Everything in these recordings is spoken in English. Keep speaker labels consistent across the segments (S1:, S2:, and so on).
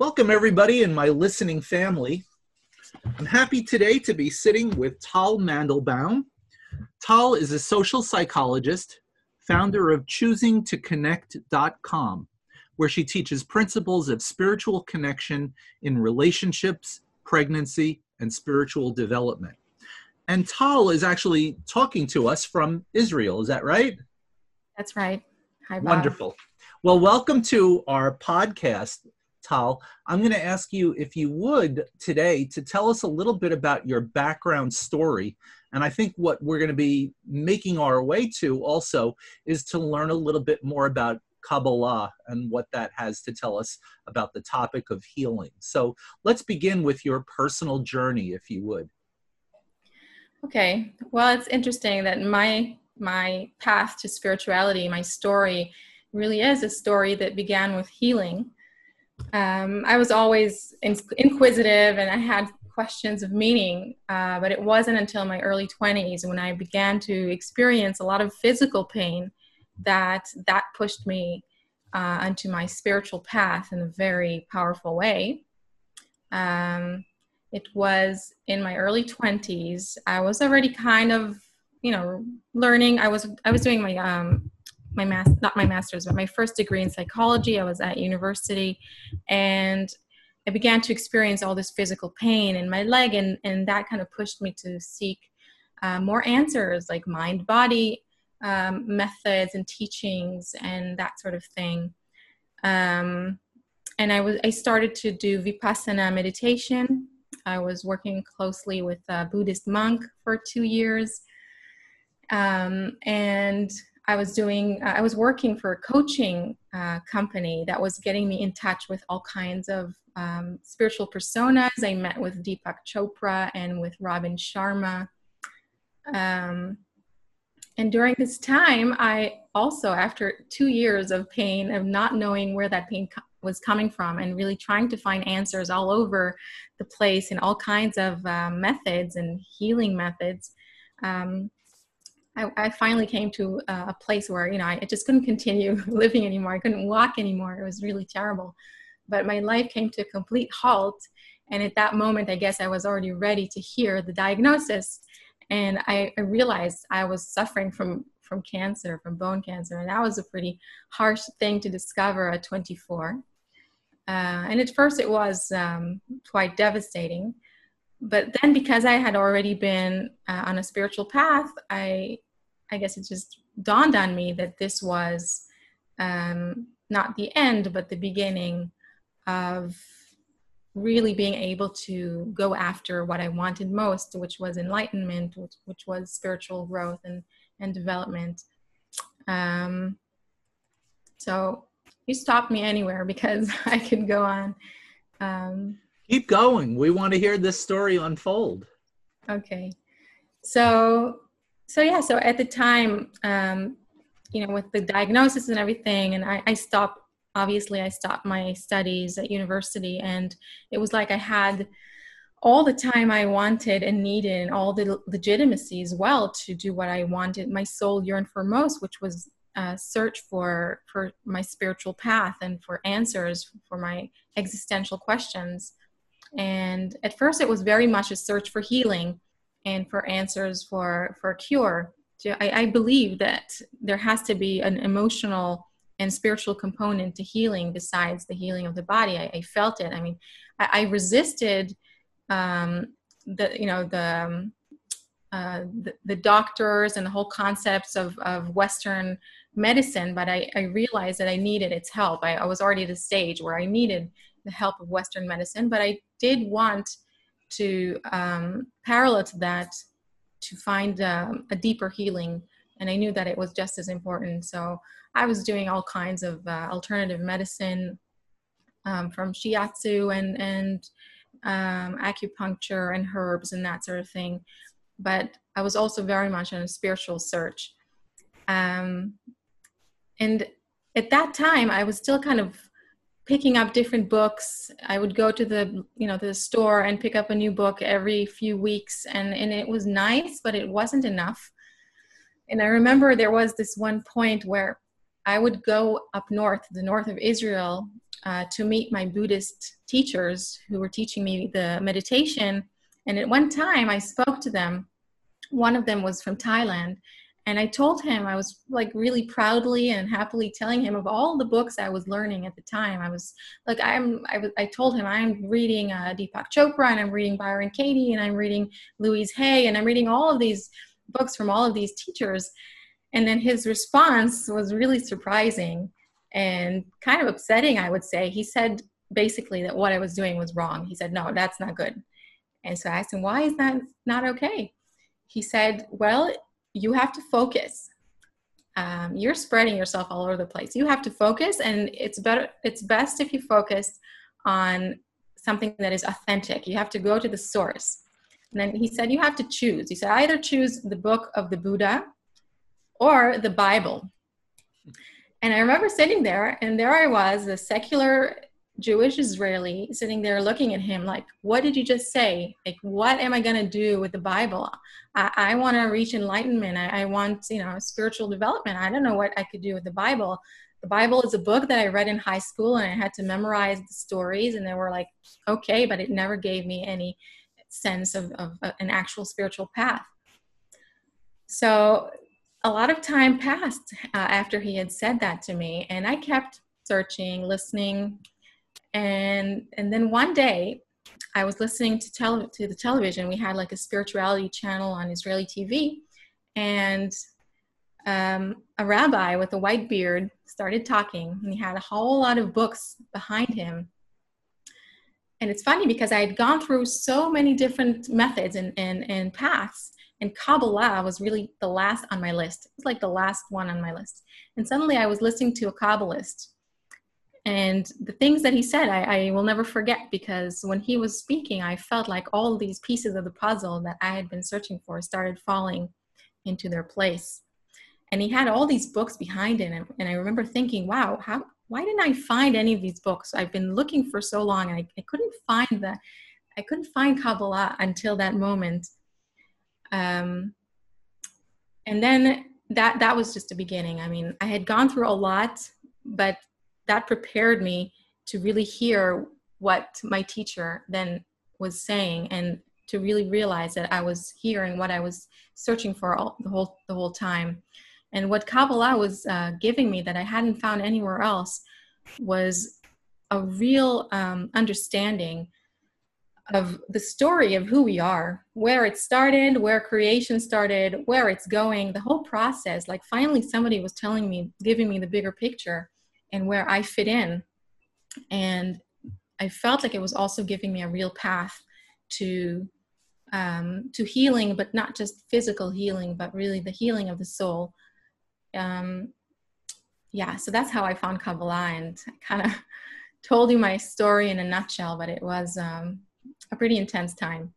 S1: Welcome, everybody, and my listening family. I'm happy today to be sitting with Tal Mandelbaum. Tal is a social psychologist, founder of choosingtoconnect.com, where she teaches principles of spiritual connection in relationships, pregnancy, and spiritual development. And Tal is actually talking to us from Israel. Is that right?
S2: That's right. Hi, Bob.
S1: Wonderful. Well, welcome to our podcast. Tal, I'm going to ask you if you would today to tell us a little bit about your background story. And I think what we're going to be making our way to also is to learn a little bit more about Kabbalah and what that has to tell us about the topic of healing. So let's begin with your personal journey, if you would.
S2: Okay. Well, it's interesting that my my path to spirituality, my story, really is a story that began with healing um, I was always in- inquisitive and I had questions of meaning, uh, but it wasn't until my early 20s when I began to experience a lot of physical pain that that pushed me uh, onto my spiritual path in a very powerful way. Um, it was in my early 20s. I was already kind of, you know, learning. I was I was doing my um, my math not my master's but my first degree in psychology. I was at university and i began to experience all this physical pain in my leg and and that kind of pushed me to seek uh, more answers like mind body um, methods and teachings and that sort of thing. Um, and i was i started to do vipassana meditation. I was working closely with a buddhist monk for two years. Um, and I was doing, uh, I was working for a coaching uh, company that was getting me in touch with all kinds of um, spiritual personas. I met with Deepak Chopra and with Robin Sharma. Um, and during this time, I also, after two years of pain, of not knowing where that pain co- was coming from and really trying to find answers all over the place in all kinds of uh, methods and healing methods, um, I, I finally came to a place where you know I just couldn't continue living anymore. I couldn't walk anymore. It was really terrible. But my life came to a complete halt, and at that moment, I guess I was already ready to hear the diagnosis, and I, I realized I was suffering from from cancer, from bone cancer, and that was a pretty harsh thing to discover at 24. Uh, and at first, it was um, quite devastating but then because I had already been uh, on a spiritual path, I I guess it just dawned on me that this was um, not the end, but the beginning of really being able to go after what I wanted most, which was enlightenment, which, which was spiritual growth and, and development. Um, so you stop me anywhere because I could go on. Um,
S1: Keep going. We want to hear this story unfold.
S2: Okay. So so yeah so at the time um, you know with the diagnosis and everything and I, I, stopped obviously i stopped my studies at university and it was like i had all the time i wanted and needed and all the legitimacy as well to do what i wanted my soul yearned for most which was uh, search for for my spiritual path and for answers for my existential questions and at first it was very much a search for healing and for answers for for cure. I, I believe that there has to be an emotional and spiritual component to healing besides the healing of the body. I, I felt it. I mean i, I resisted um, the you know the, um, uh, the, the doctors and the whole concepts of, of western medicine but I, I realized that i needed its help. I, I was already at a stage where i needed the help of western medicine but i did want to um, parallel to that to find um, a deeper healing and i knew that it was just as important so i was doing all kinds of uh, alternative medicine um, from shiatsu and and um, acupuncture and herbs and that sort of thing. But I was also very much on a spiritual search. Um, and at that time, I was still kind of picking up different books. I would go to the you know the store and pick up a new book every few weeks, and and it was nice, but it wasn't enough. And I remember there was this one point where I would go up north, the north of Israel, uh, to meet my Buddhist teachers who were teaching me the meditation. And at one time, I spoke to them. One of them was from Thailand. And I told him, I was like really proudly and happily telling him of all the books I was learning at the time. I was like, I'm, I, was, I told him I'm reading uh, Deepak Chopra and I'm reading Byron Katie and I'm reading Louise Hay and I'm reading all of these books from all of these teachers. And then his response was really surprising and kind of upsetting, I would say. He said basically that what I was doing was wrong. He said, No, that's not good. And so I asked him, Why is that not okay? He said, Well, you have to focus. Um, you're spreading yourself all over the place. You have to focus, and it's better. It's best if you focus on something that is authentic. You have to go to the source. And then he said, you have to choose. He said, either choose the book of the Buddha or the Bible. And I remember sitting there, and there I was, a secular Jewish Israeli, sitting there looking at him like, What did you just say? Like, what am I going to do with the Bible? I, I want to reach enlightenment. I, I want, you know, spiritual development. I don't know what I could do with the Bible. The Bible is a book that I read in high school, and I had to memorize the stories, and they were like, okay, but it never gave me any sense of, of an actual spiritual path. So a lot of time passed uh, after he had said that to me and i kept searching listening and and then one day i was listening to tele- to the television we had like a spirituality channel on israeli tv and um, a rabbi with a white beard started talking and he had a whole lot of books behind him and it's funny because i had gone through so many different methods and, and, and paths and Kabbalah was really the last on my list. It was like the last one on my list. And suddenly I was listening to a Kabbalist. And the things that he said, I, I will never forget because when he was speaking, I felt like all these pieces of the puzzle that I had been searching for started falling into their place. And he had all these books behind him. And I remember thinking, wow, how, why didn't I find any of these books? I've been looking for so long and I, I couldn't find the, I couldn't find Kabbalah until that moment um, and then that that was just the beginning i mean i had gone through a lot but that prepared me to really hear what my teacher then was saying and to really realize that i was hearing what i was searching for all, the whole the whole time and what kabbalah was uh, giving me that i hadn't found anywhere else was a real um, understanding of the story of who we are, where it started, where creation started, where it's going, the whole process. Like finally, somebody was telling me, giving me the bigger picture and where I fit in. And I felt like it was also giving me a real path to um, to healing, but not just physical healing, but really the healing of the soul. Um, yeah, so that's how I found Kabbalah, and I kind of told you my story in a nutshell. But it was um, a pretty intense time.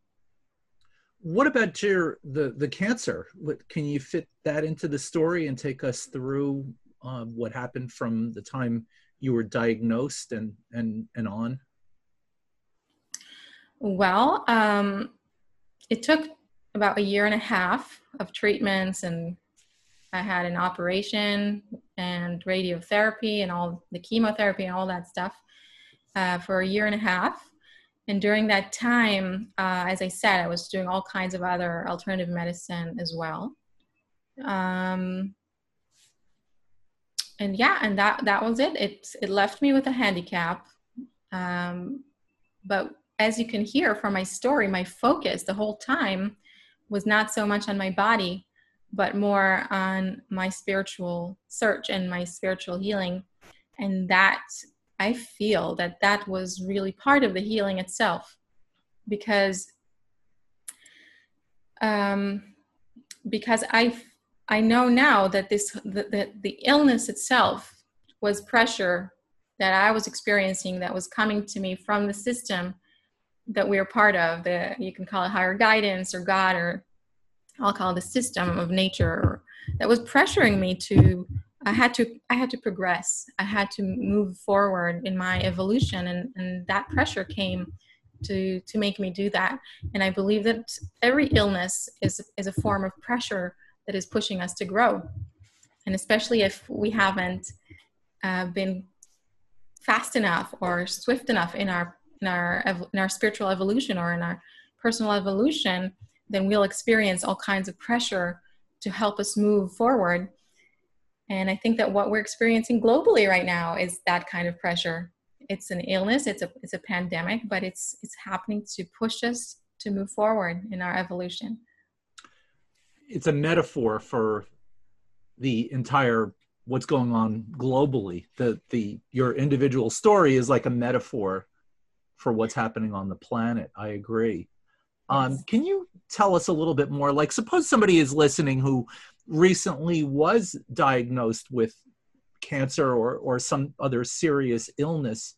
S1: What about your the the cancer? What, Can you fit that into the story and take us through um, what happened from the time you were diagnosed and and and on?
S2: Well, um, it took about a year and a half of treatments, and I had an operation and radiotherapy and all the chemotherapy and all that stuff uh, for a year and a half. And during that time, uh, as I said, I was doing all kinds of other alternative medicine as well. Um, and yeah, and that that was it. It it left me with a handicap. Um, but as you can hear from my story, my focus the whole time was not so much on my body, but more on my spiritual search and my spiritual healing. And that I feel that that was really part of the healing itself because um, because I I know now that this the, the, the illness itself was pressure that I was experiencing that was coming to me from the system that we are part of. The you can call it higher guidance or God or I'll call it the system of nature that was pressuring me to I had to I had to progress. I had to move forward in my evolution and, and that pressure came to to make me do that. And I believe that every illness is is a form of pressure that is pushing us to grow. And especially if we haven't uh, been fast enough or swift enough in our in our in our spiritual evolution or in our personal evolution, then we'll experience all kinds of pressure to help us move forward. And I think that what we're experiencing globally right now is that kind of pressure. It's an illness, it's a it's a pandemic, but it's it's happening to push us to move forward in our evolution.
S1: It's a metaphor for the entire what's going on globally. The the your individual story is like a metaphor for what's happening on the planet. I agree. Um, can you tell us a little bit more? Like, suppose somebody is listening who recently was diagnosed with cancer or, or some other serious illness.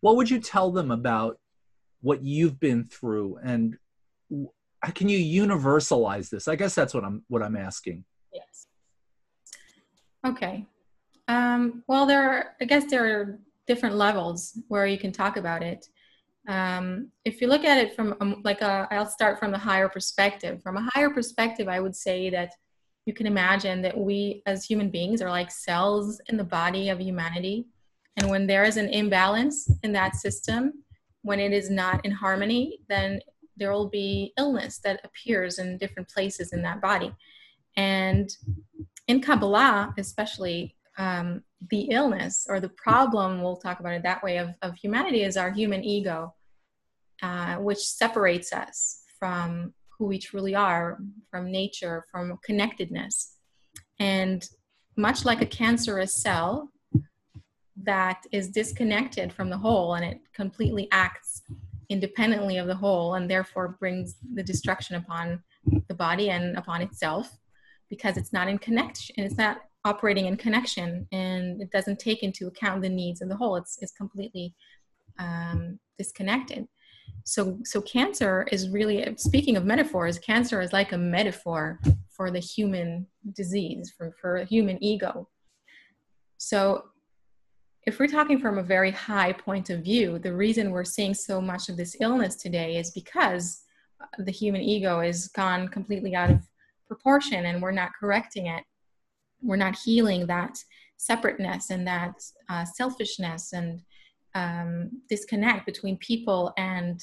S1: What would you tell them about what you've been through and can you universalize this? I guess that's what I'm what I'm asking.
S2: Yes. Okay. Um, well, there are, I guess there are different levels where you can talk about it um, if you look at it from um, like a, I'll start from the higher perspective. From a higher perspective, I would say that you can imagine that we as human beings are like cells in the body of humanity. And when there is an imbalance in that system, when it is not in harmony, then there will be illness that appears in different places in that body. And in Kabbalah, especially, um, the illness or the problem, we'll talk about it that way, of, of humanity is our human ego, uh, which separates us from who we truly are, from nature, from connectedness. And much like a cancerous cell that is disconnected from the whole and it completely acts independently of the whole and therefore brings the destruction upon the body and upon itself because it's not in connection and it's not operating in connection and it doesn't take into account the needs of the whole. It's, it's completely um, disconnected. So so cancer is really speaking of metaphors cancer is like a metaphor for the human disease for, for human ego. So if we're talking from a very high point of view the reason we're seeing so much of this illness today is because the human ego is gone completely out of proportion and we're not correcting it. We're not healing that separateness and that uh, selfishness and um, disconnect between people and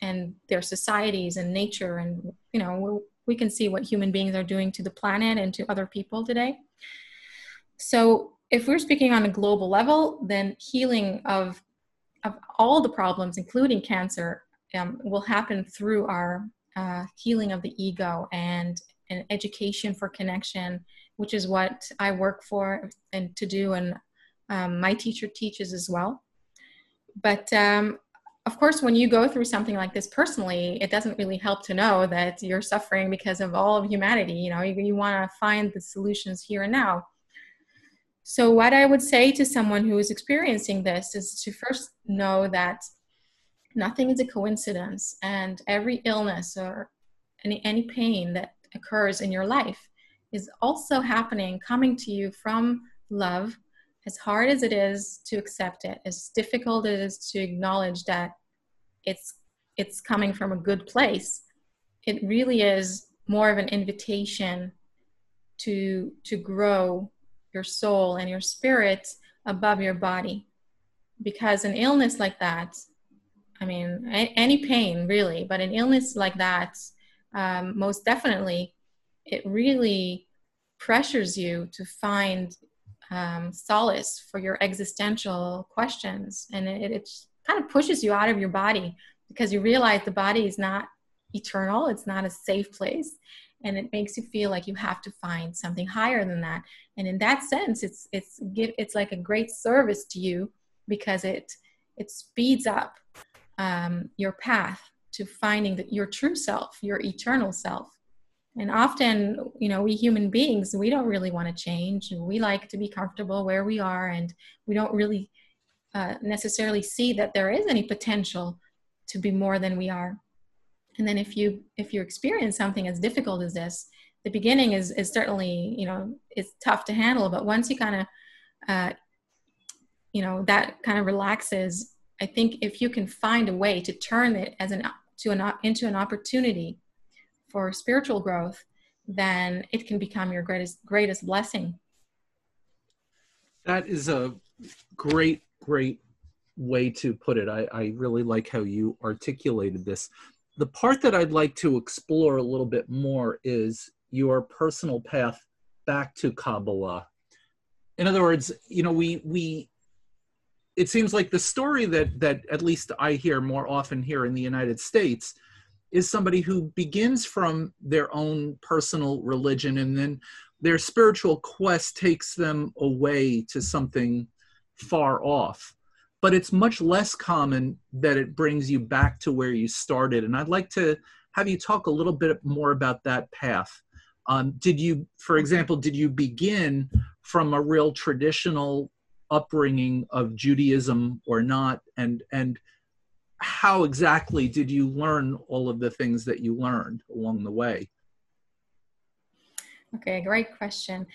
S2: and their societies and nature. And you know we can see what human beings are doing to the planet and to other people today. So if we're speaking on a global level then healing of of all the problems including cancer um, will happen through our uh, healing of the ego and, an education for connection which is what I work for and to do, and um, my teacher teaches as well. But um, of course, when you go through something like this personally, it doesn't really help to know that you're suffering because of all of humanity. You know, you, you want to find the solutions here and now. So, what I would say to someone who is experiencing this is to first know that nothing is a coincidence, and every illness or any, any pain that occurs in your life is also happening, coming to you from love, as hard as it is to accept it, as difficult as it is to acknowledge that it's it's coming from a good place. It really is more of an invitation to to grow your soul and your spirit above your body. Because an illness like that i mean any pain really but an illness like that um, most definitely it really pressures you to find um, solace for your existential questions. And it, it kind of pushes you out of your body because you realize the body is not eternal it's not a safe place and it makes you feel like you have to find something higher than that. And in that sense it's it's it's like a great service to you because it it speeds up um, your path to finding your true self your eternal self. And often you know we human beings we don't really want to change. We like to be comfortable where we are and we don't really uh, necessarily see that there is any potential to be more than we are and then if you if you experience something as difficult as this the beginning is is certainly you know it's tough to handle. But once you kind of uh, you know that kind of relaxes i think if you can find a way to turn it as an to an into an opportunity for spiritual growth then it can become your greatest greatest blessing.
S1: That is a great great way to put it. I, I really like how you articulated this the part that i'd like to explore a little bit more is your personal path back to kabbalah in other words you know we we it seems like the story that that at least i hear more often here in the united states is somebody who begins from their own personal religion and then their spiritual quest takes them away to something far off. But it's much less common that it brings you back to where you started. And I'd like to have you talk a little bit more about that path. Um, did you, for example, did you begin from a real traditional upbringing of Judaism or not? And and how exactly did you learn all of the things that you learned along the way?
S2: Okay, great question.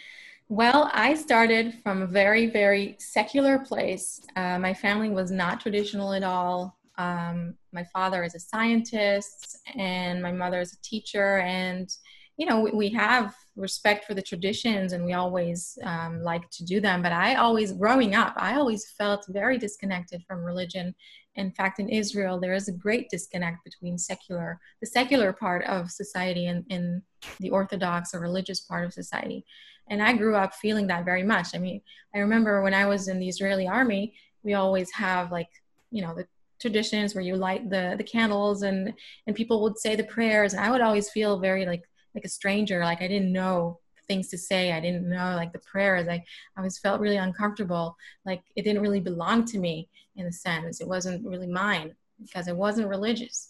S2: Well, I started from a very, very secular place. Uh, my family was not traditional at all. Um, my father is a scientist, and my mother is a teacher. And, you know, we, we have respect for the traditions and we always um, like to do them. But I always, growing up, I always felt very disconnected from religion in fact, in Israel, there is a great disconnect between secular, the secular part of society and, and the Orthodox or religious part of society. And I grew up feeling that very much. I mean, I remember when I was in the Israeli army, we always have like, you know, the traditions where you light the the candles and and people would say the prayers and I would always feel very like like a stranger like I didn't know things to say I didn't know like the prayers I I always felt really uncomfortable like it didn't really belong to me in a sense. It wasn't really mine because it wasn't religious.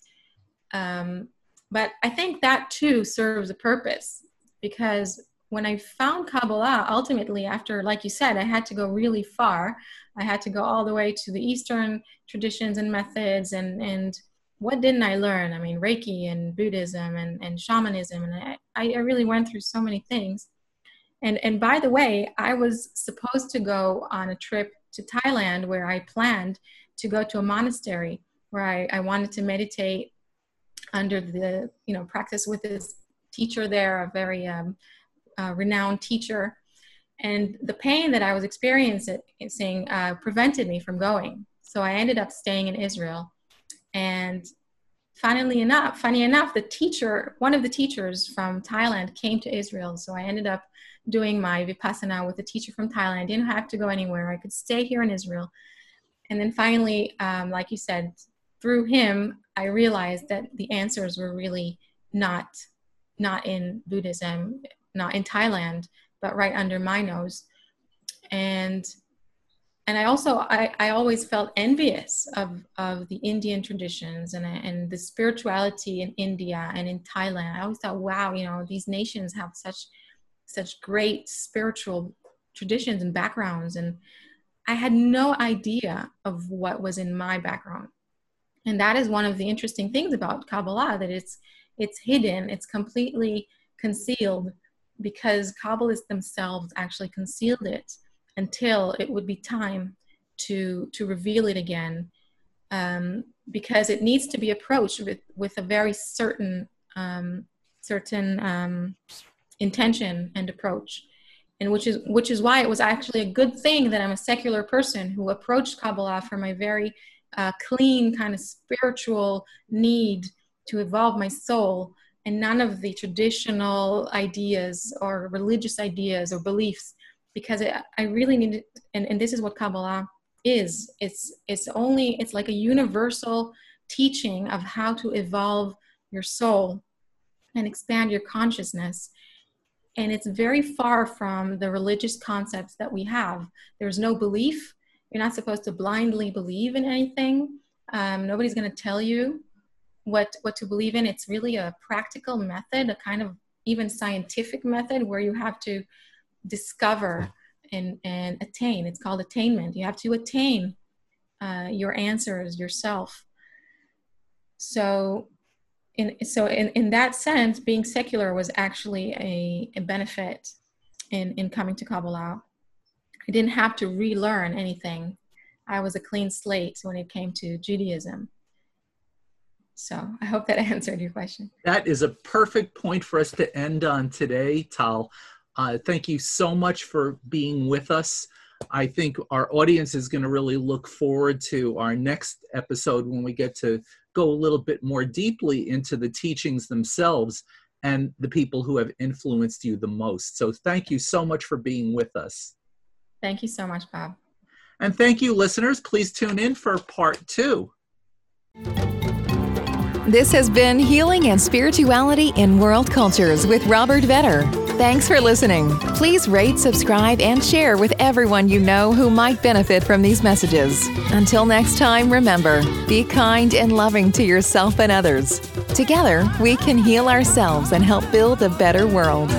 S2: Um, but I think that too serves a purpose because when I found Kabbalah, ultimately, after, like you said, I had to go really far. I had to go all the way to the Eastern traditions and methods. And, and what didn't I learn? I mean, Reiki and Buddhism and, and shamanism. And I, I really went through so many things. And, and by the way, I was supposed to go on a trip to Thailand where I planned to go to a monastery where I, I wanted to meditate under the, you know, practice with this teacher there, a very um, uh, renowned teacher. And the pain that I was experiencing uh, prevented me from going. So I ended up staying in Israel. And funnily enough, funny enough, the teacher, one of the teachers from Thailand came to Israel. So I ended up doing my vipassana with a teacher from Thailand. I didn't have to go anywhere. I could stay here in Israel. And then finally, um, like you said, through him, I realized that the answers were really not not in Buddhism, not in Thailand, but right under my nose. And and I also I, I always felt envious of of the Indian traditions and and the spirituality in India and in Thailand. I always thought, wow, you know, these nations have such such great spiritual traditions and backgrounds. And i had no idea of what was in my background. And that is one of the interesting things about kabbalah that it's it's hidden it's completely concealed because kabbalists themselves actually concealed it until it would be time to to reveal it again um, because it needs to be approached with with a very certain um, certain um, intention and approach. And which is which is why it was actually a good thing that i'm a secular person who approached kabbalah from a very uh, clean kind of spiritual need to evolve my soul. And none of the traditional ideas or religious ideas or beliefs because it, i really needed and, and this is what kabbalah is. It's it's only it's like a universal teaching of how to evolve your soul and expand your consciousness. And it's very far from the religious concepts that we have. There's no belief. You're not supposed to blindly believe in anything. Um, nobody's going to tell you what what to believe in. It's really a practical method a kind of even scientific method where you have to discover and, and attain. It's called attainment. You have to attain uh, your answers yourself. So, in so in, in that sense, being secular was actually a, a benefit in in coming to Kabbalah. I didn't have to relearn anything. I was a clean slate when it came to Judaism. So I hope that answered your question.
S1: That is a perfect point for us to end on today, Tal. Uh, thank you so much for being with us. I think our audience is going to really look forward to our next episode when we get to go a little bit more deeply into the teachings themselves and the people who have influenced you the most. So thank you so much for being with us.
S2: Thank you so much, Bob.
S1: And thank you, listeners. Please tune in for part two.
S3: This has been Healing and Spirituality in World Cultures with Robert Vetter. Thanks for listening. Please rate, subscribe, and share with everyone you know who might benefit from these messages. Until next time, remember be kind and loving to yourself and others. Together, we can heal ourselves and help build a better world.